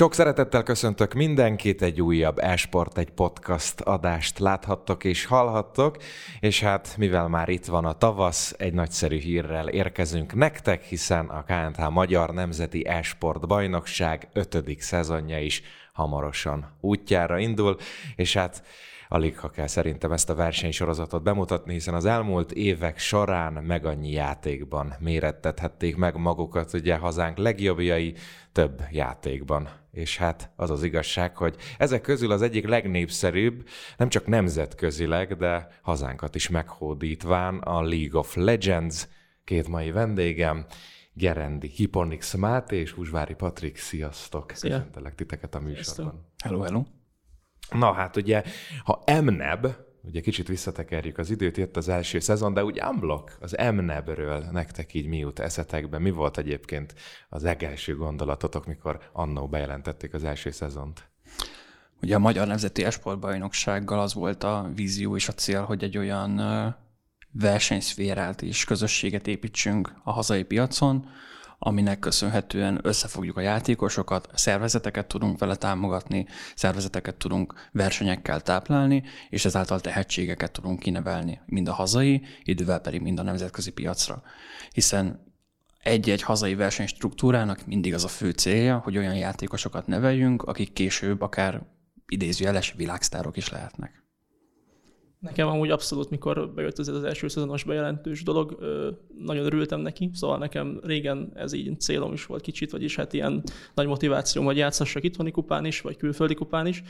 Sok szeretettel köszöntök mindenkit, egy újabb Esport, egy podcast adást láthattok és hallhattok, és hát mivel már itt van a tavasz, egy nagyszerű hírrel érkezünk nektek, hiszen a KNH Magyar Nemzeti Esport Bajnokság ötödik szezonja is hamarosan útjára indul, és hát alig ha kell szerintem ezt a versenysorozatot bemutatni, hiszen az elmúlt évek során meg annyi játékban mérettethették meg magukat, ugye hazánk legjobbjai több játékban. És hát az az igazság, hogy ezek közül az egyik legnépszerűbb, nem csak nemzetközileg, de hazánkat is meghódítván a League of Legends, két mai vendégem, Gerendi, Hiponix Máté és Húsvári Patrik, sziasztok! Szia. Köszöntelek titeket a műsorban. Hello, hello! Na hát ugye, ha MNEB, ugye kicsit visszatekerjük az időt, jött az első szezon, de úgy unblock az MNEB-ről nektek így mi jut eszetekbe? Mi volt egyébként az legelső gondolatotok, mikor annó bejelentették az első szezont? Ugye a Magyar Nemzeti Esportbajnoksággal az volt a vízió és a cél, hogy egy olyan versenyszférát és közösséget építsünk a hazai piacon, aminek köszönhetően összefogjuk a játékosokat, szervezeteket tudunk vele támogatni, szervezeteket tudunk versenyekkel táplálni, és ezáltal tehetségeket tudunk kinevelni, mind a hazai, idővel pedig mind a nemzetközi piacra. Hiszen egy-egy hazai versenystruktúrának mindig az a fő célja, hogy olyan játékosokat neveljünk, akik később akár idézőjeles világsztárok is lehetnek. Nekem amúgy abszolút, mikor bejött ez az első szezonos bejelentős dolog, nagyon örültem neki, szóval nekem régen ez így célom is volt kicsit, vagyis hát ilyen nagy motiváció, hogy játszassak itthoni kupán is, vagy külföldi kupán is.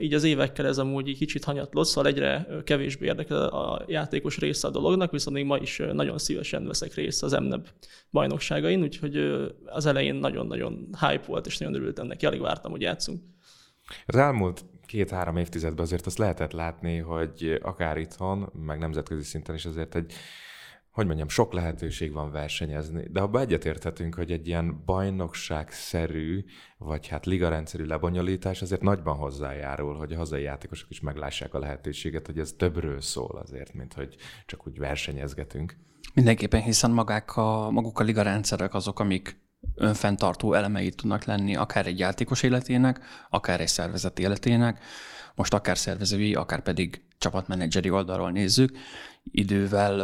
Így az évekkel ez amúgy így kicsit hanyatlott, szóval egyre kevésbé érdekel a játékos része a dolognak, viszont még ma is nagyon szívesen veszek részt az MNEB bajnokságain, úgyhogy az elején nagyon-nagyon hype volt, és nagyon örültem neki, alig vártam, hogy játszunk. Az elmúlt két-három évtizedben azért azt lehetett látni, hogy akár itthon, meg nemzetközi szinten is azért egy hogy mondjam, sok lehetőség van versenyezni, de ha egyetérthetünk, hogy egy ilyen bajnokságszerű, vagy hát ligarendszerű lebonyolítás azért nagyban hozzájárul, hogy a hazai játékosok is meglássák a lehetőséget, hogy ez többről szól azért, mint hogy csak úgy versenyezgetünk. Mindenképpen, hiszen magák a, maguk a ligarendszerek azok, amik önfenntartó elemei tudnak lenni akár egy játékos életének, akár egy szervezet életének, most akár szervezői, akár pedig csapatmenedzseri oldalról nézzük. Idővel,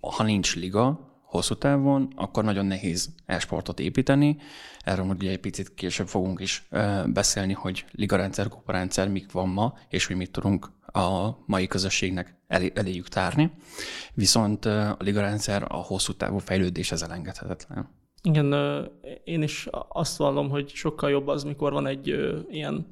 ha nincs liga, hosszú távon, akkor nagyon nehéz e-sportot építeni. Erről ugye egy picit később fogunk is beszélni, hogy ligarendszer, kuparendszer mik van ma, és hogy mit tudunk a mai közösségnek elé, eléjük tárni. Viszont a ligarendszer a hosszú távú fejlődés ez elengedhetetlen. Igen, én is azt vallom, hogy sokkal jobb az, mikor van egy ilyen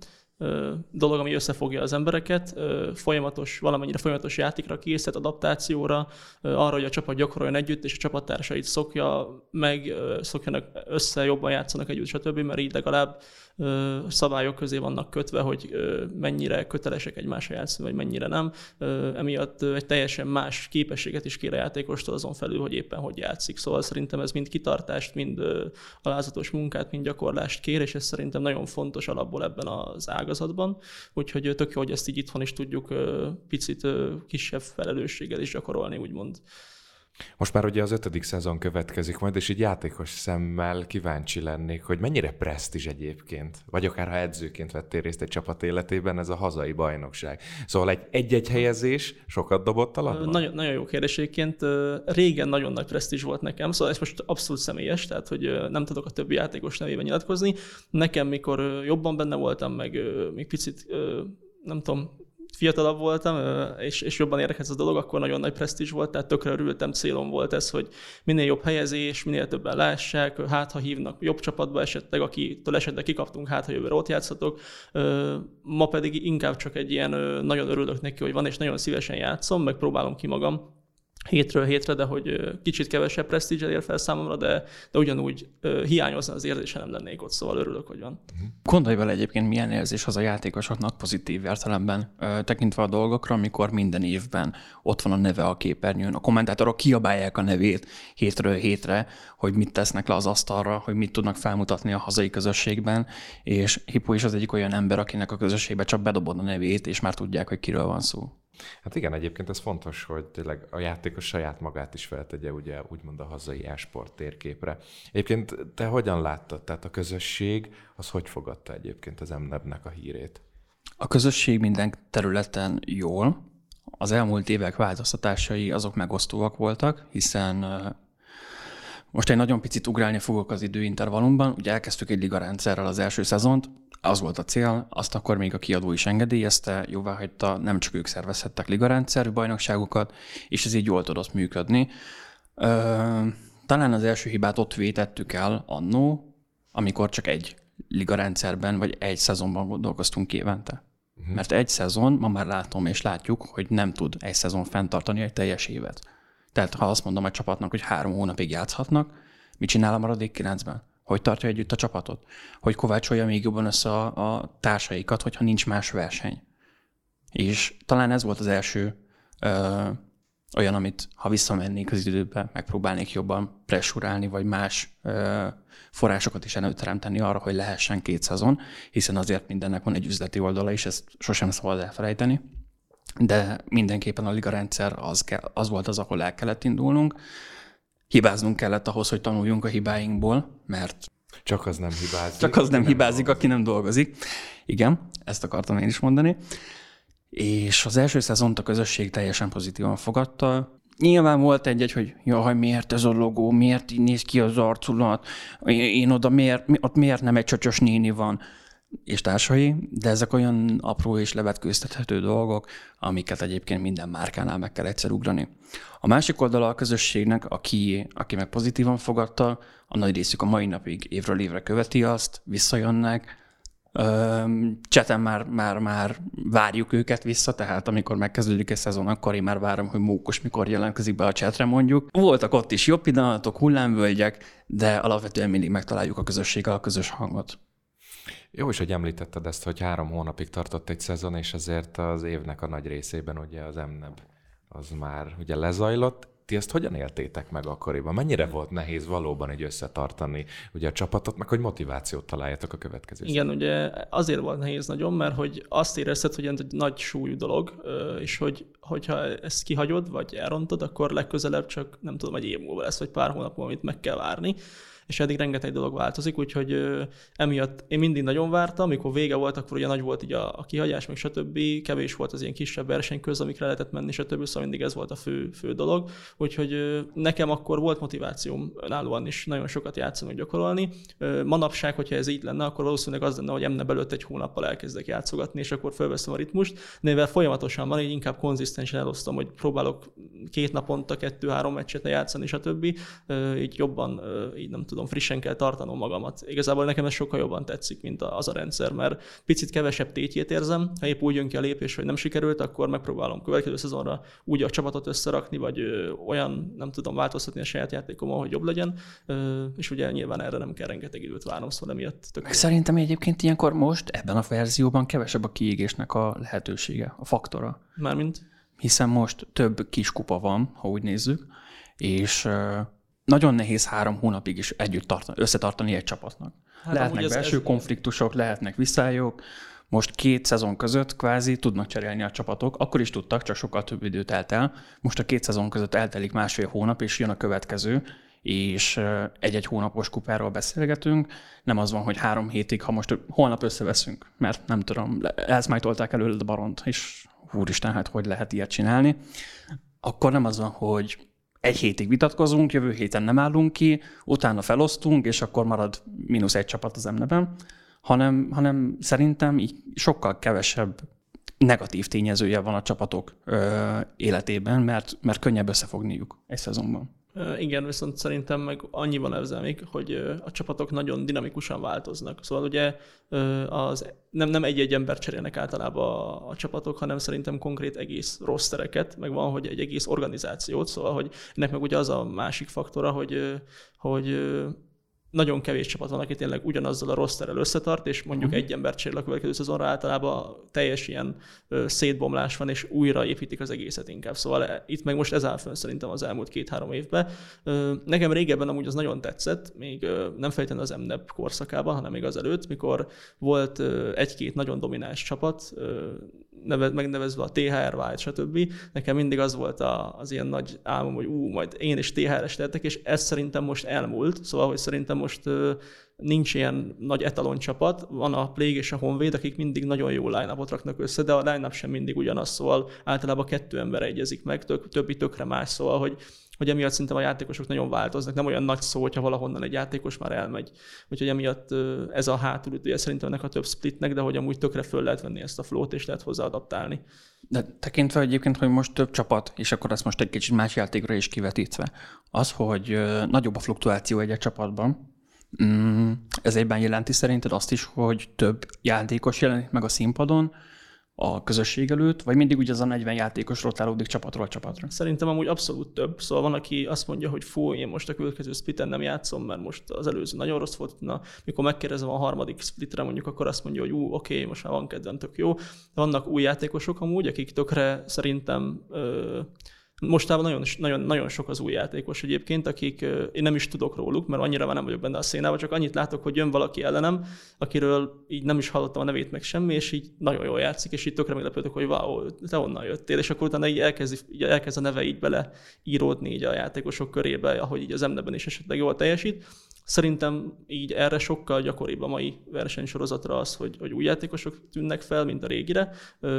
dolog, ami összefogja az embereket, folyamatos, valamennyire folyamatos játékra készít, adaptációra, arra, hogy a csapat gyakoroljon együtt, és a csapattársait szokja meg, szokjanak össze, jobban játszanak együtt, stb., mert így legalább szabályok közé vannak kötve, hogy mennyire kötelesek egymásra játszani, vagy mennyire nem. Emiatt egy teljesen más képességet is kér a játékostól azon felül, hogy éppen hogy játszik. Szóval szerintem ez mind kitartást, mind alázatos munkát, mind gyakorlást kér, és ez szerintem nagyon fontos alapból ebben az ágazatban. Úgyhogy tök jó, hogy ezt így itthon is tudjuk picit kisebb felelősséggel is gyakorolni, úgymond. Most már ugye az ötödik szezon következik majd, és így játékos szemmel kíváncsi lennék, hogy mennyire presztízs egyébként, vagy akár ha edzőként vettél részt egy csapat életében, ez a hazai bajnokság. Szóval egy egy-egy helyezés sokat dobott alapban? Nagyon, nagyon jó kérdéséként. Régen nagyon nagy presztízs volt nekem, szóval ez most abszolút személyes, tehát hogy nem tudok a többi játékos nevében nyilatkozni. Nekem, mikor jobban benne voltam, meg még picit nem tudom, fiatalabb voltam, és, és jobban érdekelt ez a dolog, akkor nagyon nagy presztízs volt, tehát tökre örültem, célom volt ez, hogy minél jobb helyezés, minél többen lássák, hát ha hívnak jobb csapatba esetleg, akitől esetleg kikaptunk, hát ha jövőre ott játszhatok. Ma pedig inkább csak egy ilyen nagyon örülök neki, hogy van, és nagyon szívesen játszom, meg próbálom ki magam hétről hétre, de hogy kicsit kevesebb presztízs ér fel számomra, de, de ugyanúgy hiányozna az érzése, nem lennék ott, szóval örülök, hogy van. Mhm. Gondolj vele egyébként, milyen érzés az a játékosoknak pozitív értelemben, tekintve a dolgokra, amikor minden évben ott van a neve a képernyőn, a kommentátorok kiabálják a nevét hétről hétre, hogy mit tesznek le az asztalra, hogy mit tudnak felmutatni a hazai közösségben, és Hippo is az egyik olyan ember, akinek a közösségbe csak bedobod a nevét, és már tudják, hogy kiről van szó. Hát igen, egyébként ez fontos, hogy tényleg a játékos saját magát is feltegye, ugye úgymond a hazai e-sport térképre. Egyébként te hogyan láttad? Tehát a közösség az hogy fogadta egyébként az MNEB-nek a hírét? A közösség minden területen jól. Az elmúlt évek változtatásai azok megosztóak voltak, hiszen most egy nagyon picit ugrálni fogok az időintervallumban. Ugye elkezdtük egy ligarendszerrel az első szezont, az volt a cél, azt akkor még a kiadó is engedélyezte, jóvá hagyta, nem csak ők szervezhettek ligarendszerű bajnokságokat, és ez így jól tudott működni. Ö, talán az első hibát ott vétettük el annó, amikor csak egy ligarendszerben vagy egy szezonban gondolkoztunk évente. Uh-huh. Mert egy szezon, ma már látom és látjuk, hogy nem tud egy szezon fenntartani egy teljes évet. Tehát ha azt mondom a csapatnak, hogy három hónapig játszhatnak, mit csinál a maradék kilencben? Hogy tartja együtt a csapatot? Hogy kovácsolja még jobban össze a, a társaikat, hogyha nincs más verseny? És talán ez volt az első ö, olyan, amit ha visszamennék az időbe, megpróbálnék jobban pressurálni, vagy más ö, forrásokat is előteremteni arra, hogy lehessen két szezon, hiszen azért mindennek van egy üzleti oldala, és ezt sosem szabad elfelejteni. De mindenképpen a liga rendszer az, ke- az volt az, ahol el kellett indulnunk. Hibáznunk kellett ahhoz, hogy tanuljunk a hibáinkból, mert csak az nem hibázik. Csak az nem, nem hibázik, dolgozik. aki nem dolgozik. Igen, ezt akartam én is mondani. És az első szezont a közösség teljesen pozitívan fogadta. Nyilván volt egy-egy, hogy jaj, miért ez a logó, miért így néz ki az arculat, én oda miért, ott miért nem egy csöcsös néni van, és társai, de ezek olyan apró és levetkőztethető dolgok, amiket egyébként minden márkánál meg kell egyszer ugrani. A másik oldala a közösségnek, aki, aki meg pozitívan fogadta, a nagy részük a mai napig évről évre követi azt, visszajönnek, Cseten már, már, már várjuk őket vissza, tehát amikor megkezdődik egy szezon, akkor én már várom, hogy Mókos mikor jelentkezik be a csetre mondjuk. Voltak ott is jobb pillanatok, hullámvölgyek, de alapvetően mindig megtaláljuk a közösséggel a közös hangot. Jó is, hogy említetted ezt, hogy három hónapig tartott egy szezon, és ezért az évnek a nagy részében ugye az MNEB az már ugye lezajlott. Ti ezt hogyan éltétek meg akkoriban? Mennyire volt nehéz valóban egy összetartani ugye a csapatot, meg hogy motivációt találjatok a következő Igen, szépen. ugye azért volt nehéz nagyon, mert hogy azt érezted, hogy ez egy nagy súlyú dolog, és hogy hogyha ezt kihagyod, vagy elrontod, akkor legközelebb csak nem tudom, egy év múlva lesz, vagy pár hónap múlva, amit meg kell várni és eddig rengeteg dolog változik, úgyhogy emiatt én mindig nagyon vártam, amikor vége volt, akkor ugye nagy volt így a, a kihagyás, meg stb. Kevés volt az ilyen kisebb verseny köz, amikre lehetett menni, stb. Szóval mindig ez volt a fő, fő dolog. Úgyhogy nekem akkor volt motivációm önállóan is nagyon sokat játszani, gyakorolni. Manapság, hogyha ez így lenne, akkor valószínűleg az lenne, hogy emne belőtt egy hónappal elkezdek játszogatni, és akkor felveszem a ritmust. De folyamatosan van, így inkább konzisztensen elosztom, hogy próbálok két naponta kettő-három meccset játszani, stb. Így jobban, így nem tudom, tudom, frissen kell tartanom magamat. Igazából nekem ez sokkal jobban tetszik, mint az a rendszer, mert picit kevesebb tétjét érzem. Ha épp úgy jön ki a lépés, hogy nem sikerült, akkor megpróbálom következő szezonra úgy a csapatot összerakni, vagy olyan, nem tudom, változtatni a saját játékomon, hogy jobb legyen. És ugye nyilván erre nem kell rengeteg időt várnom, szóval emiatt tök Meg Szerintem egyébként ilyenkor most ebben a verzióban kevesebb a kiégésnek a lehetősége, a faktora. Mármint? Hiszen most több kiskupa van, ha úgy nézzük, és nagyon nehéz három hónapig is együtt tartani, összetartani egy csapatnak. Hát lehetnek belső ez, konfliktusok, lehetnek visszályok, most két szezon között kvázi tudnak cserélni a csapatok, akkor is tudtak, csak sokkal több időt telt el. Most a két szezon között eltelik másfél hónap, és jön a következő, és egy-egy hónapos kupáról beszélgetünk. Nem az van, hogy három hétig, ha most holnap összeveszünk, mert nem tudom, elszmájtolták előle a baront, és úristen, hát hogy lehet ilyet csinálni. Akkor nem az van, hogy egy hétig vitatkozunk, jövő héten nem állunk ki, utána felosztunk, és akkor marad mínusz egy csapat az emneben, hanem, hanem szerintem így sokkal kevesebb negatív tényezője van a csapatok ö, életében, mert, mert könnyebb összefogniuk egy szezonban. Igen, viszont szerintem meg annyi van ezzel még, hogy a csapatok nagyon dinamikusan változnak. Szóval ugye az, nem, nem egy-egy ember cserélnek általában a, a csapatok, hanem szerintem konkrét egész rostereket, meg van, hogy egy egész organizációt, szóval hogy ennek meg ugye az a másik faktora, hogy, hogy nagyon kevés csapat van, aki tényleg ugyanazzal a rosterrel összetart, és mondjuk uh-huh. egy ember cserél a következő szezonra, általában teljes ilyen szétbomlás van, és újra építik az egészet inkább. Szóval e, itt meg most ez áll fönn szerintem az elmúlt két-három évben. Nekem régebben amúgy az nagyon tetszett, még nem feltétlenül az MNEP korszakában, hanem még az előtt, mikor volt egy-két nagyon domináns csapat, ö, neve, megnevezve a THR White, stb. Nekem mindig az volt a, az ilyen nagy álmom, hogy ú, majd én is THR-es lettek, és ez szerintem most elmúlt, szóval, hogy szerintem most nincs ilyen nagy etalon csapat, van a Plague és a Honvéd, akik mindig nagyon jó line raknak össze, de a line sem mindig ugyanaz, szóval általában kettő ember egyezik meg, tök, többi tökre más, szóval, hogy hogy emiatt szerintem a játékosok nagyon változnak. Nem olyan nagy szó, hogyha valahonnan egy játékos már elmegy. Úgyhogy emiatt ez a hátulütője szerintem ennek a több splitnek, de hogy amúgy tökre föl lehet venni ezt a flót, és lehet hozzá adaptálni. De tekintve egyébként, hogy most több csapat, és akkor ezt most egy kicsit más játékra is kivetítve, az, hogy nagyobb a fluktuáció egy, -egy csapatban, mm, ez egyben jelenti szerinted azt is, hogy több játékos jelenik meg a színpadon, a közösség előtt, vagy mindig ugye az a 40 játékos rotálódik csapatról csapatra? Szerintem amúgy abszolút több. Szóval van, aki azt mondja, hogy fú, én most a következő splitten nem játszom, mert most az előző nagyon rossz volt. Na, mikor megkérdezem a harmadik splitre mondjuk, akkor azt mondja, hogy ú, oké, most már van kedvem, tök jó. Vannak új játékosok amúgy, akik tökre szerintem ö, Mostában nagyon, nagyon, nagyon sok az új játékos egyébként, akik én nem is tudok róluk, mert annyira már nem vagyok benne a szénában, csak annyit látok, hogy jön valaki ellenem, akiről így nem is hallottam a nevét meg semmi, és így nagyon jól játszik, és így tökre meglepődök, hogy wow, te onnan jöttél, és akkor utána így elkezd, így elkezd a neve így bele íródni így a játékosok körébe, ahogy így az emneben is esetleg jól teljesít. Szerintem így erre sokkal gyakoribb a mai versenysorozatra az, hogy, hogy új játékosok tűnnek fel, mint a régire,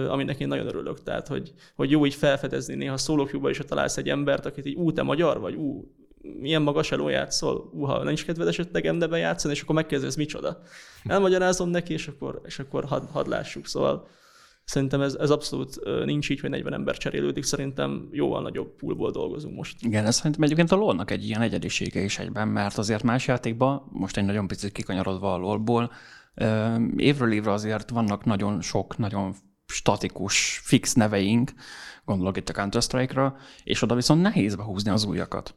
aminek én nagyon örülök. Tehát, hogy, hogy jó így felfedezni néha szólókjúba is, ha találsz egy embert, akit így ú, te magyar vagy, ú, milyen magas eló játszol, ú, ha nincs kedved esetleg emdeben játszani, és akkor megkezdő, ez micsoda. Elmagyarázom neki, és akkor, és akkor hadd had lássuk. Szóval Szerintem ez, ez abszolút nincs így, hogy 40 ember cserélődik, szerintem jóval nagyobb poolból dolgozunk most. Igen, ez szerintem egyébként a lolnak egy ilyen egyedisége is egyben, mert azért más játékban, most egy nagyon picit kikanyarodva a lolból, évről évre azért vannak nagyon sok, nagyon statikus, fix neveink, gondolok itt a Counter-Strike-ra, és oda viszont nehéz behúzni az újakat.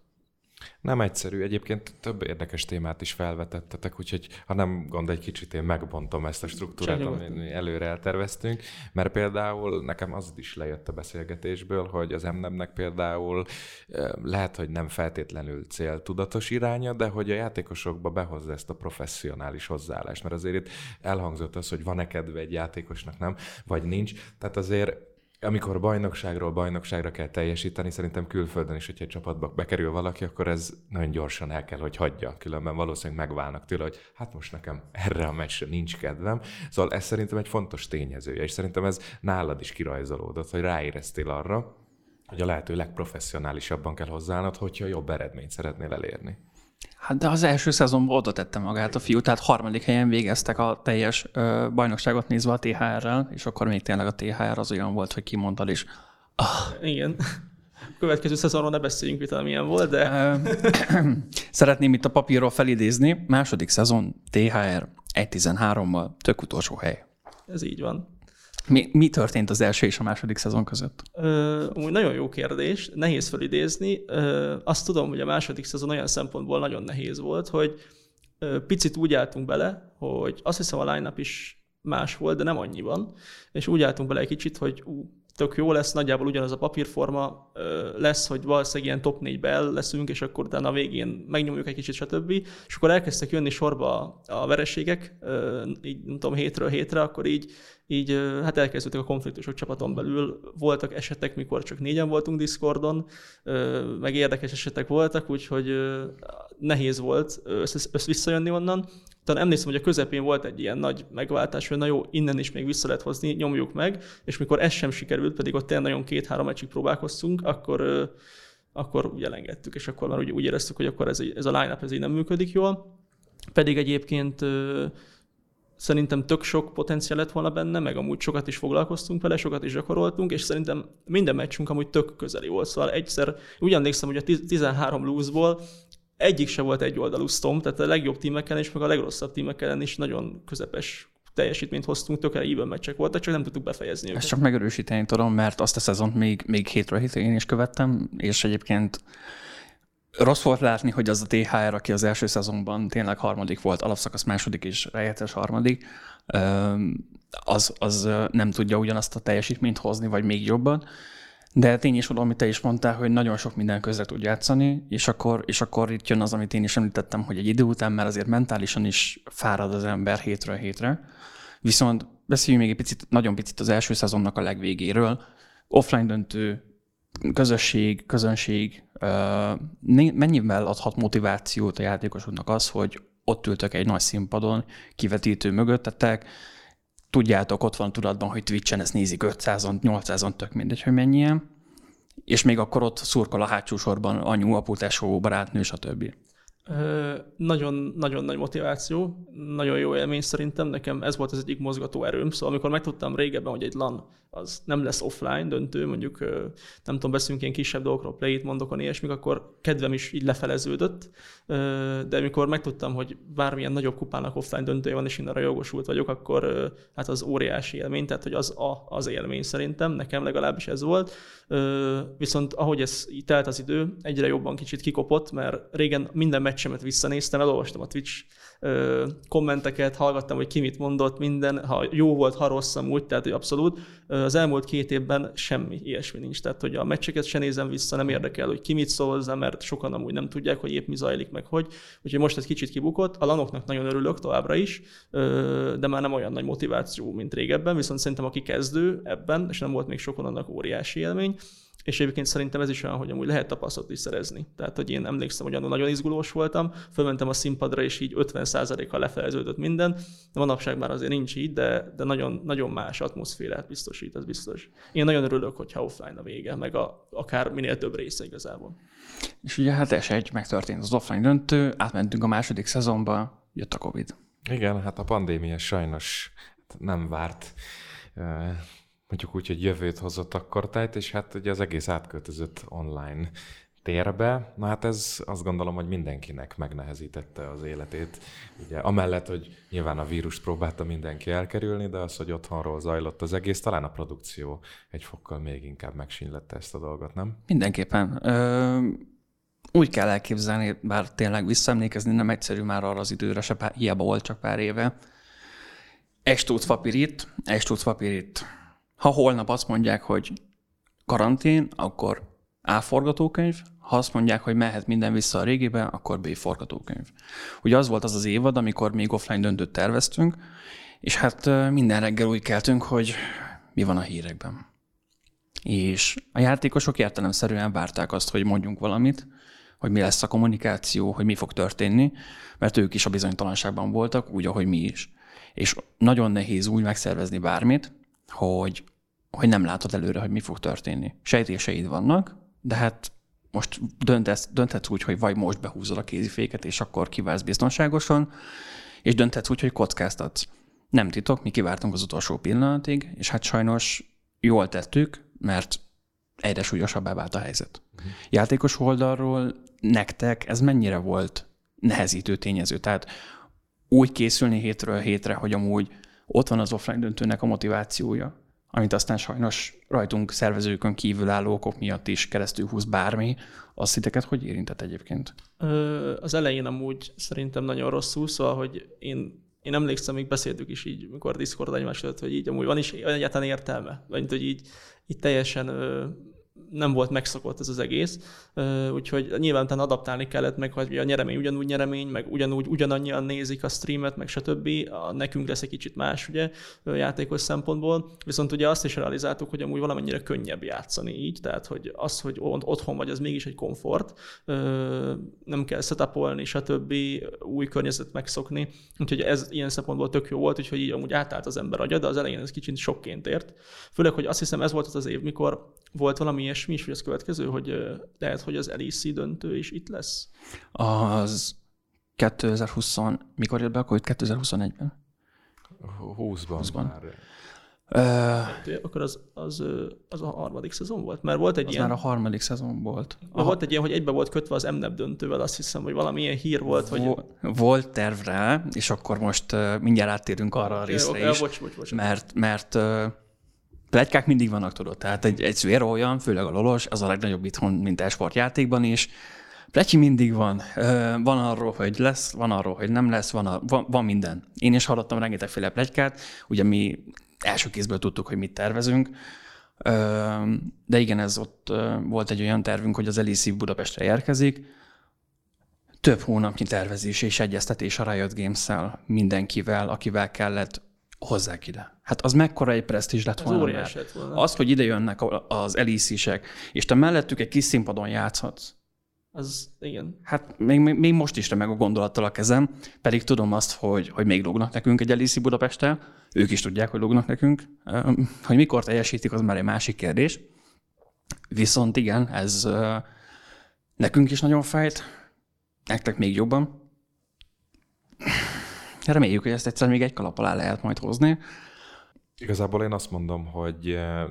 Nem egyszerű. Egyébként több érdekes témát is felvetettetek, úgyhogy ha nem gond, egy kicsit én megbontom ezt a struktúrát, amit előre elterveztünk, mert például nekem az is lejött a beszélgetésből, hogy az MNEM-nek például lehet, hogy nem feltétlenül céltudatos iránya, de hogy a játékosokba behozza ezt a professzionális hozzáállást, mert azért itt elhangzott az, hogy van-e kedve egy játékosnak, nem, vagy nincs. Tehát azért amikor bajnokságról bajnokságra kell teljesíteni, szerintem külföldön is, hogyha egy csapatba bekerül valaki, akkor ez nagyon gyorsan el kell, hogy hagyja. Különben valószínűleg megválnak tőle, hogy hát most nekem erre a meccsre nincs kedvem. Szóval ez szerintem egy fontos tényezője, és szerintem ez nálad is kirajzolódott, hogy ráéreztél arra, hogy a lehető legprofessionálisabban kell hozzáállnod, hogyha jobb eredményt szeretnél elérni. Hát de az első szezonban oda tette magát a fiú, tehát harmadik helyen végeztek a teljes ö, bajnokságot nézve a THR-rel, és akkor még tényleg a THR az olyan volt, hogy kimondtad is. Ah. Igen. Következő szezonról ne beszéljünk, hogy milyen volt, de... Szeretném itt a papírról felidézni. Második szezon THR 1.13-mal, tök utolsó hely. Ez így van. Mi, mi történt az első és a második szezon között? Ö, nagyon jó kérdés, nehéz felidézni. Ö, azt tudom, hogy a második szezon olyan szempontból nagyon nehéz volt, hogy ö, picit úgy álltunk bele, hogy azt hiszem a line is más volt, de nem annyiban, és úgy álltunk bele egy kicsit, hogy ú, tök jó lesz, nagyjából ugyanaz a papírforma lesz, hogy valószínűleg ilyen top 4-be el leszünk, és akkor utána a végén megnyomjuk egy kicsit, stb. És akkor elkezdtek jönni sorba a vereségek, így nem tudom, hétről hétre, akkor így, így hát elkezdődtek a konfliktusok csapaton belül. Voltak esetek, mikor csak négyen voltunk Discordon, meg érdekes esetek voltak, úgyhogy nehéz volt össze, össze visszajönni onnan talán emlékszem, hogy a közepén volt egy ilyen nagy megváltás, hogy na jó, innen is még vissza lehet hozni, nyomjuk meg, és mikor ez sem sikerült, pedig ott tényleg nagyon két-három meccsig próbálkoztunk, akkor, akkor úgy elengedtük, és akkor már úgy, úgy éreztük, hogy akkor ez, ez a line-up ez így nem működik jól. Pedig egyébként szerintem tök sok potenciál lett volna benne, meg amúgy sokat is foglalkoztunk vele, sokat is gyakoroltunk, és szerintem minden meccsünk amúgy tök közeli volt. Szóval egyszer, úgy emlékszem, hogy a 13 lose-ból egyik se volt egy oldalú sztom, tehát a legjobb tímekkel és meg a legrosszabb tímekkel is nagyon közepes teljesítményt hoztunk, tökre even meccsek voltak, csak nem tudtuk befejezni őket. Ezt csak megerősíteni tudom, mert azt a szezont még, még hétről hétre én is követtem, és egyébként rossz volt látni, hogy az a THR, aki az első szezonban tényleg harmadik volt, alapszakasz második és rejetes harmadik, az, az nem tudja ugyanazt a teljesítményt hozni, vagy még jobban. De tény is amit te is mondtál, hogy nagyon sok minden közre tud játszani, és akkor, és akkor itt jön az, amit én is említettem, hogy egy idő után már azért mentálisan is fárad az ember hétről hétre. Viszont beszéljünk még egy picit, nagyon picit az első szezonnak a legvégéről. Offline döntő, közösség, közönség, mennyivel adhat motivációt a játékosoknak az, hogy ott ültök egy nagy színpadon, kivetítő mögöttetek, tudjátok, ott van tudatban, hogy Twitch-en ezt nézik 500-on, 800-on, tök mindegy, hogy mennyien, és még akkor ott szurkol a hátsó sorban anyu, apu, tesó, barátnő, stb. Nagyon-nagyon nagy motiváció, nagyon jó élmény szerintem, nekem ez volt az egyik mozgató erőm, szóval amikor megtudtam régebben, hogy egy LAN az nem lesz offline döntő, mondjuk nem tudom, beszélünk ilyen kisebb dolgokról, play-it mondok, ilyesmik, akkor kedvem is így lefeleződött, de amikor megtudtam, hogy bármilyen nagyobb kupának offline döntője van, és én arra jogosult vagyok, akkor hát az óriási élmény, tehát hogy az a, az élmény szerintem, nekem legalábbis ez volt. Viszont ahogy ez így telt az idő, egyre jobban kicsit kikopott, mert régen minden meccsemet visszanéztem, elolvastam a Twitch kommenteket, hallgattam, hogy ki mit mondott, minden, ha jó volt, ha rossz amúgy, tehát hogy abszolút. Az elmúlt két évben semmi ilyesmi nincs, tehát hogy a meccseket se nézem vissza, nem érdekel, hogy ki mit szól hozzá, mert sokan amúgy nem tudják, hogy épp mi zajlik, meg hogy. Úgyhogy most ez kicsit kibukott, a lanoknak nagyon örülök továbbra is, de már nem olyan nagy motiváció, mint régebben, viszont szerintem aki kezdő ebben, és nem volt még sokan annak óriási élmény, és egyébként szerintem ez is olyan, hogy amúgy lehet tapasztalatot is szerezni. Tehát, hogy én emlékszem, hogy nagyon izgulós voltam, fölmentem a színpadra, és így 50%-kal lefeleződött minden. De manapság már azért nincs így, de, de nagyon, nagyon más atmoszférát biztosít, ez biztos. Én nagyon örülök, hogyha offline a vége, meg a, akár minél több része igazából. És ugye hát S1 megtörtént az offline döntő, átmentünk a második szezonba, jött a Covid. Igen, hát a pandémia sajnos nem várt mondjuk úgy, hogy jövőt hozott akkor tájt, és hát ugye az egész átköltözött online térbe. Na hát ez azt gondolom, hogy mindenkinek megnehezítette az életét. Ugye amellett, hogy nyilván a vírust próbálta mindenki elkerülni, de az, hogy otthonról zajlott az egész, talán a produkció egy fokkal még inkább megsínlette ezt a dolgot, nem? Mindenképpen. Ö, úgy kell elképzelni, bár tényleg visszaemlékezni nem egyszerű már arra az időre, se pár, hiába volt csak pár éve. Estúc papirit, estúc papirit ha holnap azt mondják, hogy karantén, akkor A forgatókönyv, ha azt mondják, hogy mehet minden vissza a régibe, akkor B forgatókönyv. Ugye az volt az az évad, amikor még offline döntőt terveztünk, és hát minden reggel úgy keltünk, hogy mi van a hírekben. És a játékosok értelemszerűen várták azt, hogy mondjunk valamit, hogy mi lesz a kommunikáció, hogy mi fog történni, mert ők is a bizonytalanságban voltak, úgy, ahogy mi is. És nagyon nehéz úgy megszervezni bármit, hogy, hogy nem látod előre, hogy mi fog történni. Sejtéseid vannak, de hát most döntesz, dönthetsz úgy, hogy vagy most behúzod a kéziféket, és akkor kiválsz biztonságosan, és dönthetsz úgy, hogy kockáztatsz. Nem titok, mi kivártunk az utolsó pillanatig, és hát sajnos jól tettük, mert egyre súlyosabbá vált a helyzet. Uh-huh. Játékos oldalról nektek ez mennyire volt nehezítő tényező? Tehát úgy készülni hétről hétre, hogy amúgy ott van az offline döntőnek a motivációja, amit aztán sajnos rajtunk szervezőkön kívülálló okok miatt is keresztül húz bármi, az sziteket hogy érintett egyébként? Az elején amúgy szerintem nagyon rosszul, szóval, hogy én én emlékszem, még beszéltük is így, mikor Discord egymás előtt, hogy így amúgy van is egyáltalán értelme. Vagy hogy így, így teljesen nem volt megszokott ez az egész, úgyhogy nyilván utána adaptálni kellett meg, hogy a nyeremény ugyanúgy nyeremény, meg ugyanúgy ugyanannyian nézik a streamet, meg stb. A, nekünk lesz egy kicsit más, ugye, játékos szempontból. Viszont ugye azt is realizáltuk, hogy amúgy valamennyire könnyebb játszani így, tehát hogy az, hogy otthon vagy, az mégis egy komfort, nem kell setupolni, stb. új környezet megszokni. Úgyhogy ez ilyen szempontból tök jó volt, úgyhogy így amúgy átállt az ember agya, de az elején ez kicsit sokként ért. Főleg, hogy azt hiszem ez volt az az év, mikor volt valami ilyesmi is, hogy az következő, hogy lehet, hogy az LEC döntő is itt lesz? Az 2020, mikor jött be a Covid? 2021-ben? 20-ban, 20-ban. már. Uh, akkor az, az, az a harmadik szezon volt? Mert volt egy az ilyen... már a harmadik szezon volt. Aha. Volt egy ilyen, hogy egybe volt kötve az MNEP döntővel, azt hiszem, hogy valamilyen hír volt. Hogy... Volt terv rá, és akkor most uh, mindjárt áttérünk arra a részre ja, is. Ja, bocs, bocs, bocs. Mert, mert pletykák mindig vannak, tudod. Tehát egy, egy szvér olyan, főleg a lolos, az a legnagyobb itthon, mint esport játékban is. Pletyi mindig van. Van arról, hogy lesz, van arról, hogy nem lesz, van, a, van, van minden. Én is hallottam rengetegféle plegykát, ugye mi első kézből tudtuk, hogy mit tervezünk, de igen, ez ott volt egy olyan tervünk, hogy az Elisi Budapestre érkezik, több hónapnyi tervezés és egyeztetés a Riot games mindenkivel, akivel kellett hozzák ide. Hát az mekkora egy presztízs lett volna. Lett volna. Az, hogy ide jönnek az elisisek, és te mellettük egy kis színpadon játszhatsz. Az, igen. Hát még, még, még most is remeg a gondolattal a kezem, pedig tudom azt, hogy, hogy még lógnak nekünk egy Elisi Budapesttel, ők is tudják, hogy lógnak nekünk. Hogy mikor teljesítik, az már egy másik kérdés. Viszont igen, ez nekünk is nagyon fájt, nektek még jobban. Reméljük, hogy ezt egyszer még egy kalap alá lehet majd hozni. Igazából én azt mondom, hogy eh,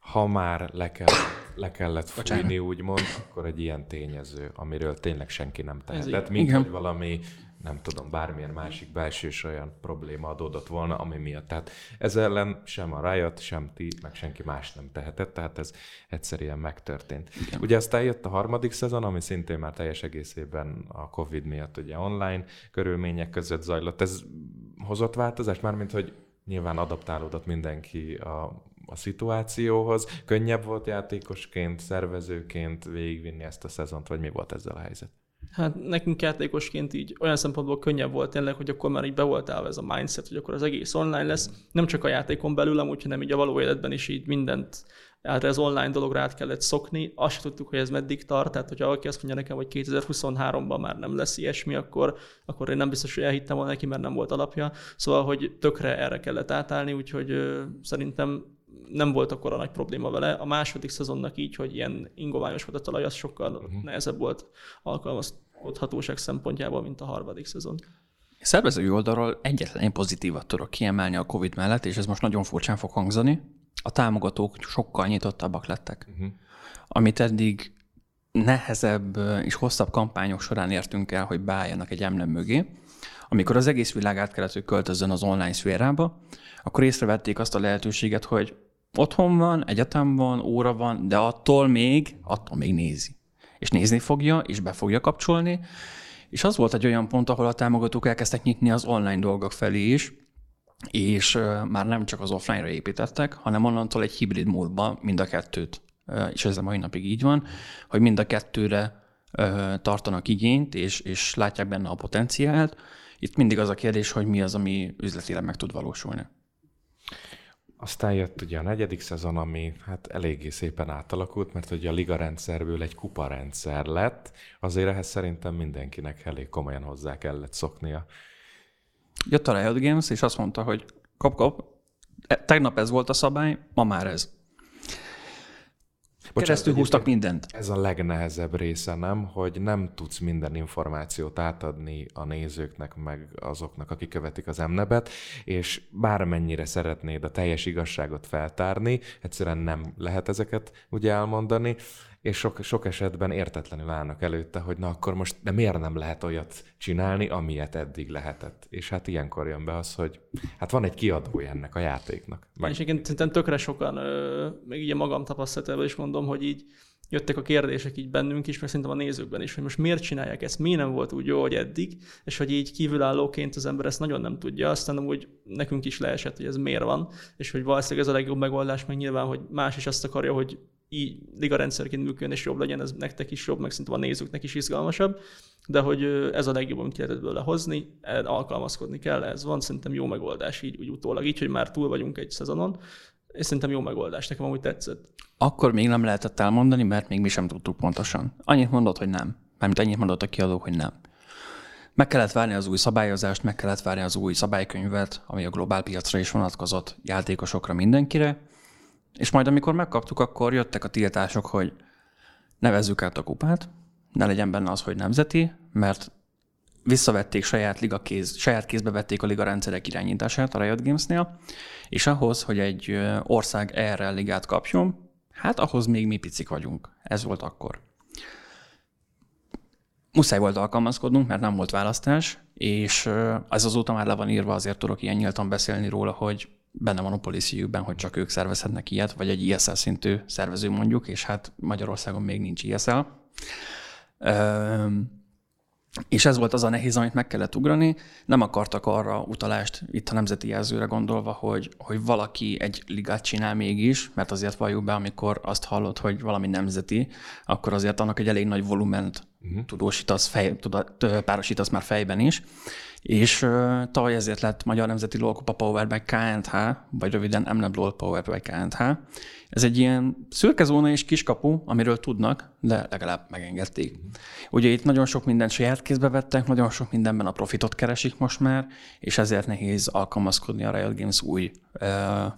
ha már le, kell, le kellett fújni, úgymond, akkor egy ilyen tényező, amiről tényleg senki nem tehetett, mint hogy valami nem tudom, bármilyen másik belsős olyan probléma adódott volna, ami miatt. Tehát ez ellen sem a Riot, sem ti, meg senki más nem tehetett, tehát ez egyszerűen megtörtént. Igen. Ugye aztán jött a harmadik szezon, ami szintén már teljes egészében a Covid miatt ugye online körülmények között zajlott. Ez hozott változást, mármint hogy nyilván adaptálódott mindenki a, a szituációhoz. Könnyebb volt játékosként, szervezőként végigvinni ezt a szezont, vagy mi volt ezzel a helyzet? Hát nekünk játékosként így olyan szempontból könnyebb volt tényleg, hogy akkor már így be volt állva ez a mindset, hogy akkor az egész online lesz. Nem csak a játékon belül, amúgy, hanem így a való életben is így mindent erre az online dologra át kellett szokni. Azt tudtuk, hogy ez meddig tart, tehát hogyha valaki azt mondja nekem, hogy 2023-ban már nem lesz ilyesmi, akkor, akkor én nem biztos, hogy elhittem volna neki, mert nem volt alapja. Szóval, hogy tökre erre kellett átállni, úgyhogy ö, szerintem nem volt akkor a nagy probléma vele. A második szezonnak így, hogy ilyen ingoványos volt a talaj, az sokkal uh-huh. nehezebb volt alkalmazhatóság szempontjából, mint a harmadik szezon. Szervezői oldalról egyetlen pozitívat tudok kiemelni a COVID mellett, és ez most nagyon furcsán fog hangzani. A támogatók sokkal nyitottabbak lettek. Uh-huh. Amit eddig nehezebb és hosszabb kampányok során értünk el, hogy beálljanak egy emlem mögé, amikor az egész világ át kellett, hogy költözzön az online szférába, akkor észrevették azt a lehetőséget, hogy otthon van, egyetem van, óra van, de attól még, attól még nézi. És nézni fogja, és be fogja kapcsolni. És az volt egy olyan pont, ahol a támogatók elkezdtek nyitni az online dolgok felé is, és már nem csak az offline-ra építettek, hanem onnantól egy hibrid módban mind a kettőt, és ez a mai napig így van, hogy mind a kettőre tartanak igényt, és, és látják benne a potenciált. Itt mindig az a kérdés, hogy mi az, ami üzletileg meg tud valósulni. Aztán jött ugye a negyedik szezon, ami hát eléggé szépen átalakult, mert ugye a liga rendszerből egy kupa rendszer lett, azért ehhez szerintem mindenkinek elég komolyan hozzá kellett szoknia. Jött a Riot Games, és azt mondta, hogy kap-kap, e, tegnap ez volt a szabály, ma már ez. Bocsánat, Keresztül húztak mindent. Ez a legnehezebb része, nem? Hogy nem tudsz minden információt átadni a nézőknek, meg azoknak, akik követik az emnebet, és bármennyire szeretnéd a teljes igazságot feltárni, egyszerűen nem lehet ezeket ugye elmondani, és sok, sok esetben értetlenül állnak előtte, hogy na akkor most, de miért nem lehet olyat csinálni, amilyet eddig lehetett. És hát ilyenkor jön be az, hogy hát van egy kiadója ennek a játéknak. Meg... És igen, szerintem tökre sokan, még így a magam tapasztalatában is mondom, hogy így jöttek a kérdések így bennünk is, meg szerintem a nézőkben is, hogy most miért csinálják ezt, miért nem volt úgy jó, hogy eddig, és hogy így kívülállóként az ember ezt nagyon nem tudja, aztán úgy nekünk is leesett, hogy ez miért van, és hogy valószínűleg ez a legjobb megoldás, meg nyilván, hogy más is azt akarja, hogy így liga rendszerként működjön és jobb legyen, ez nektek is jobb, meg szerintem a nézőknek is izgalmasabb, de hogy ez a legjobb, amit lehetett belőle hozni, alkalmazkodni kell, ez van, szerintem jó megoldás így úgy utólag, így, hogy már túl vagyunk egy szezonon, és szerintem jó megoldás, nekem amúgy tetszett. Akkor még nem lehetett elmondani, mert még mi sem tudtuk pontosan. Annyit mondott, hogy nem. Mármint annyit mondott a kiadó, hogy nem. Meg kellett várni az új szabályozást, meg kellett várni az új szabálykönyvet, ami a globál piacra is vonatkozott, játékosokra, mindenkire, és majd amikor megkaptuk, akkor jöttek a tiltások, hogy nevezzük át a kupát, ne legyen benne az, hogy nemzeti, mert visszavették saját, liga kéz, saját kézbe vették a liga rendszerek irányítását a Riot Gamesnél, és ahhoz, hogy egy ország erre ligát kapjon, hát ahhoz még mi picik vagyunk. Ez volt akkor. Muszáj volt alkalmazkodnunk, mert nem volt választás, és ez azóta már le van írva, azért tudok ilyen nyíltan beszélni róla, hogy benne van a policy hogy csak ők szervezhetnek ilyet, vagy egy ISL szintű szervező mondjuk, és hát Magyarországon még nincs ISL. És ez volt az a nehéz, amit meg kellett ugrani. Nem akartak arra utalást, itt a nemzeti jelzőre gondolva, hogy, hogy valaki egy ligát csinál mégis, mert azért valljuk be, amikor azt hallod, hogy valami nemzeti, akkor azért annak egy elég nagy volument uh-huh. tudósítasz, fej, tudat, párosítasz már fejben is. És uh, tavaly ezért lett Magyar Nemzeti Lolkupa Power by KNH, vagy röviden MNEB LOL Power by KNH. Ez egy ilyen szürke zóna és kiskapu, amiről tudnak, de legalább megengedték. Ugye itt nagyon sok mindent saját kézbe vettek, nagyon sok mindenben a profitot keresik most már, és ezért nehéz alkalmazkodni a Riot Games új uh,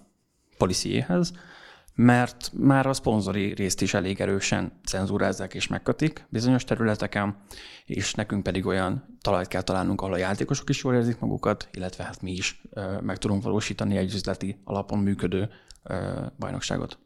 mert már a szponzori részt is elég erősen cenzúrázzák és megkötik bizonyos területeken, és nekünk pedig olyan talajt kell találnunk, ahol a játékosok is jól érzik magukat, illetve hát mi is meg tudunk valósítani egy üzleti alapon működő bajnokságot.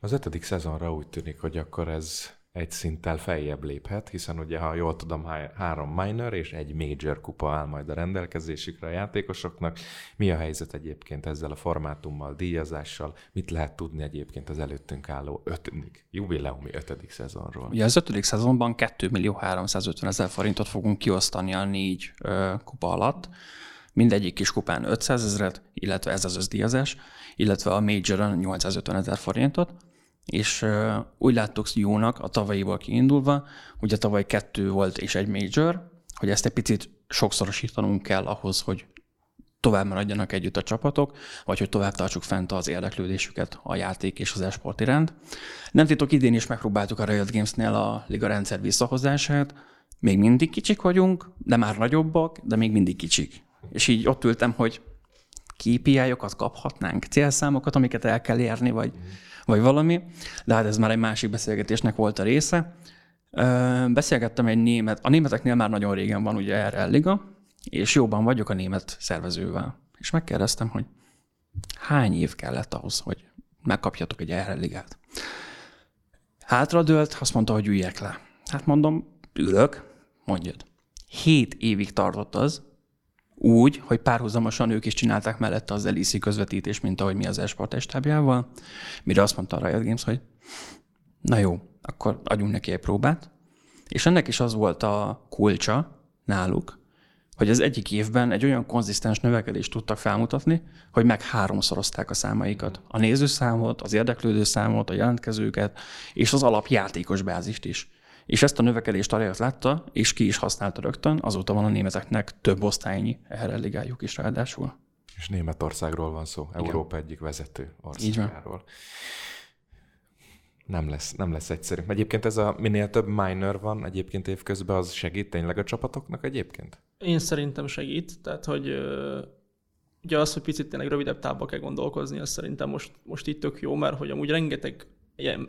Az ötödik szezonra úgy tűnik, hogy akkor ez egy szinttel feljebb léphet, hiszen ugye, ha jól tudom, három minor és egy major kupa áll majd a rendelkezésükre a játékosoknak. Mi a helyzet egyébként ezzel a formátummal, díjazással? Mit lehet tudni egyébként az előttünk álló ötödik, jubileumi ötödik szezonról? Ugye az ötödik szezonban 2 millió 350 ezer forintot fogunk kiosztani a négy ö, kupa alatt. Mindegyik kis kupán 500 ezeret, illetve ez az összdíjazás, illetve a majoron 850 ezer forintot és úgy láttuk jónak a tavalyiból kiindulva, a tavaly kettő volt és egy major, hogy ezt egy picit sokszorosítanunk kell ahhoz, hogy tovább maradjanak együtt a csapatok, vagy hogy tovább tartsuk fent az érdeklődésüket a játék és az esport iránt. Nem titok, idén is megpróbáltuk a Riot Games-nél a liga rendszer visszahozását. Még mindig kicsik vagyunk, de már nagyobbak, de még mindig kicsik. És így ott ültem, hogy KPI-okat kaphatnánk, célszámokat, amiket el kell érni, vagy vagy valami, de hát ez már egy másik beszélgetésnek volt a része. Beszélgettem egy német, a németeknél már nagyon régen van ugye erre liga, és jóban vagyok a német szervezővel. És megkérdeztem, hogy hány év kellett ahhoz, hogy megkapjatok egy erre ligát. Hátradőlt, azt mondta, hogy üljek le. Hát mondom, ülök, mondjad. Hét évig tartott az, úgy, hogy párhuzamosan ők is csinálták mellette az LEC közvetítés, mint ahogy mi az esport estábjával, mire azt mondta a Riot Games, hogy na jó, akkor adjunk neki egy próbát. És ennek is az volt a kulcsa náluk, hogy az egyik évben egy olyan konzisztens növekedést tudtak felmutatni, hogy meg háromszorozták a számaikat. A nézőszámot, az érdeklődő számot, a jelentkezőket, és az alapjátékos bázist is. És ezt a növekedést Arias látta, és ki is használta rögtön, azóta van a németeknek több osztálynyi erre ligájuk is ráadásul. És Németországról van szó, Igen. Európa egyik vezető országáról. Nem lesz, nem lesz egyszerű. Egyébként ez a minél több minor van egyébként évközben, az segít tényleg a csapatoknak egyébként? Én szerintem segít, tehát hogy ugye az, hogy picit tényleg rövidebb távba kell gondolkozni, az szerintem most, most itt tök jó, mert hogy amúgy rengeteg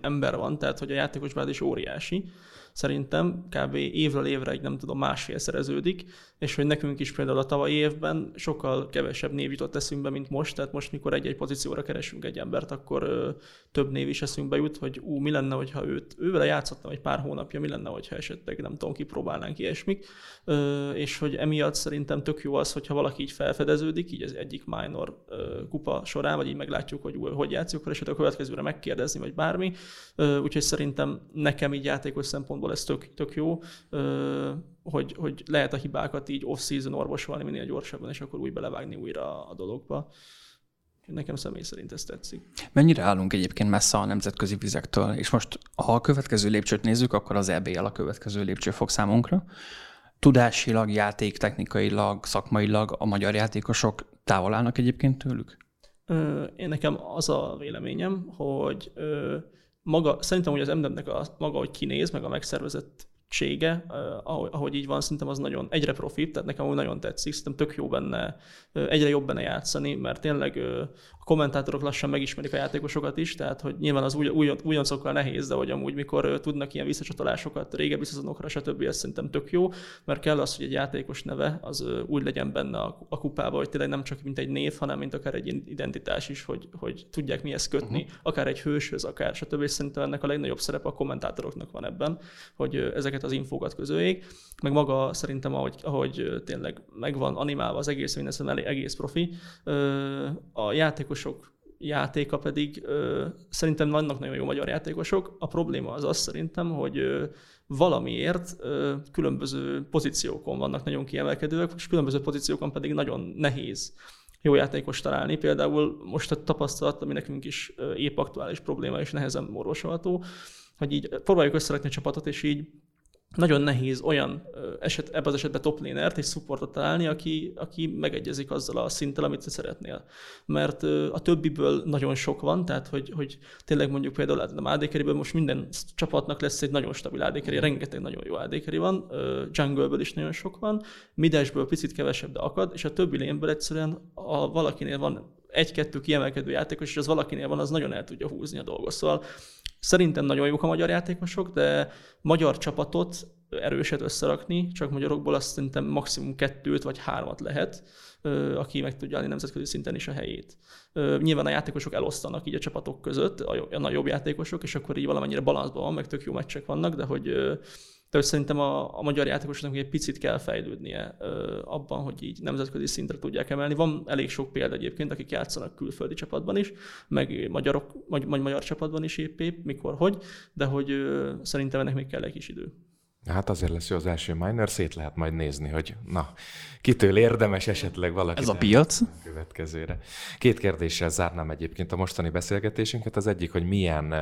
ember van, tehát hogy a játékosbáz is óriási, szerintem kb. évről évre egy nem tudom másfél szereződik, és hogy nekünk is például a tavalyi évben sokkal kevesebb név jutott eszünkbe, mint most, tehát most mikor egy-egy pozícióra keresünk egy embert, akkor ö, több név is eszünkbe jut, hogy ú, mi lenne, hogyha őt, ővele játszottam egy pár hónapja, mi lenne, hogyha esetleg nem tudom, kipróbálnánk ilyesmik, ö, és hogy emiatt szerintem tök jó az, hogyha valaki így felfedeződik, így az egyik minor ö, kupa során, vagy így meglátjuk, hogy hogy játszik, akkor esetleg a következőre megkérdezni, vagy bármi. Ö, úgyhogy szerintem nekem így játékos szempontból ez tök, tök jó, hogy, hogy lehet a hibákat így off-season orvosolni minél gyorsabban, és akkor úgy belevágni újra a dologba. Nekem személy szerint ez tetszik. Mennyire állunk egyébként messze a nemzetközi vizektől? És most, ha a következő lépcsőt nézzük, akkor az EBL a következő lépcső fog számunkra. Tudásilag, játéktechnikailag, szakmailag a magyar játékosok távol állnak egyébként tőlük? Én nekem az a véleményem, hogy maga, szerintem hogy az MDM-nek a maga, hogy kinéz, meg a megszervezett sége, ahogy, így van, szerintem az nagyon egyre profit, tehát nekem úgy nagyon tetszik, szerintem tök jó benne, egyre jobb benne játszani, mert tényleg kommentátorok lassan megismerik a játékosokat is, tehát hogy nyilván az új, új, újoncokkal nehéz, de hogy amúgy mikor tudnak ilyen visszacsatolásokat régebbi szezonokra, stb. ez szerintem tök jó, mert kell az, hogy egy játékos neve az úgy legyen benne a, a kupába, hogy tényleg nem csak mint egy név, hanem mint akár egy identitás is, hogy, hogy tudják mihez kötni, uh-huh. akár egy hőshöz, akár stb. És szerintem ennek a legnagyobb szerepe a kommentátoroknak van ebben, hogy ezeket az infókat közöljék, meg maga szerintem, ahogy, ahogy tényleg megvan animálva az egész, minden egész profi, a játékosok játéka pedig ö, szerintem vannak nagyon jó magyar játékosok. A probléma az az szerintem, hogy ö, valamiért ö, különböző pozíciókon vannak nagyon kiemelkedőek, és különböző pozíciókon pedig nagyon nehéz jó játékos találni. Például most a tapasztalat, ami nekünk is épp aktuális probléma és nehezen orvosolható, hogy így próbáljuk összerakni a csapatot, és így nagyon nehéz olyan eset, ebben az esetben top lanert és supportot találni, aki, aki megegyezik azzal a szinttel, amit te szeretnél. Mert a többiből nagyon sok van, tehát hogy, hogy tényleg mondjuk például a AD most minden csapatnak lesz egy nagyon stabil AD rengeteg nagyon jó AD van, jungle is nagyon sok van, midesből picit kevesebb, de akad, és a többi lénből egyszerűen, ha valakinél van egy-kettő kiemelkedő játékos, és az valakinél van, az nagyon el tudja húzni a dolgot. Szóval Szerintem nagyon jók a magyar játékosok, de magyar csapatot erőset összerakni, csak magyarokból azt szerintem maximum kettőt vagy hármat lehet, aki meg tudja állni nemzetközi szinten is a helyét. Nyilván a játékosok elosztanak így a csapatok között, a nagyobb játékosok, és akkor így valamennyire balanszban van, meg tök jó meccsek vannak, de hogy hogy szerintem a, a magyar játékosoknak egy picit kell fejlődnie ö, abban, hogy így nemzetközi szintre tudják emelni. Van elég sok példa egyébként, akik játszanak külföldi csapatban is, meg magyarok, vagy magyar csapatban is épp, épp mikor, hogy, de hogy ö, szerintem ennek még kell egy kis idő. Hát azért lesz jó az első minor, szét lehet majd nézni, hogy na, kitől érdemes esetleg valaki. Ez a piac? Következőre. Két kérdéssel zárnám egyébként a mostani beszélgetésünket. Az egyik, hogy milyen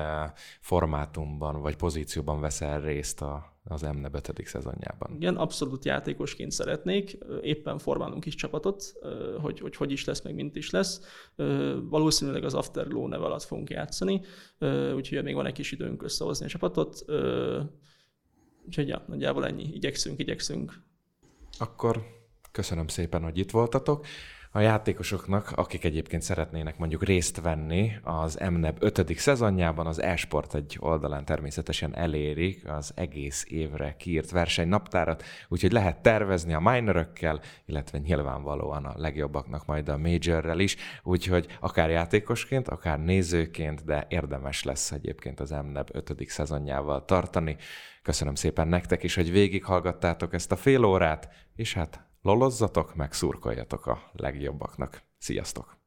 formátumban vagy pozícióban veszel részt a az MNE 5. szezonjában. Igen, abszolút játékosként szeretnék. Éppen formálunk is csapatot, hogy, hogy hogy is lesz, meg mint is lesz. Valószínűleg az Afterglow neve alatt fogunk játszani, úgyhogy még van egy kis időnk összehozni a csapatot. Úgyhogy ja, nagyjából ennyi. Igyekszünk, igyekszünk. Akkor köszönöm szépen, hogy itt voltatok a játékosoknak, akik egyébként szeretnének mondjuk részt venni az MNEB 5. szezonjában, az eSport egy oldalán természetesen elérik az egész évre kiírt versenynaptárat, úgyhogy lehet tervezni a minorökkel, illetve nyilvánvalóan a legjobbaknak majd a majorrel is, úgyhogy akár játékosként, akár nézőként, de érdemes lesz egyébként az MNEB 5. szezonjával tartani. Köszönöm szépen nektek is, hogy végighallgattátok ezt a fél órát, és hát lolozzatok, meg szurkoljatok a legjobbaknak. Sziasztok!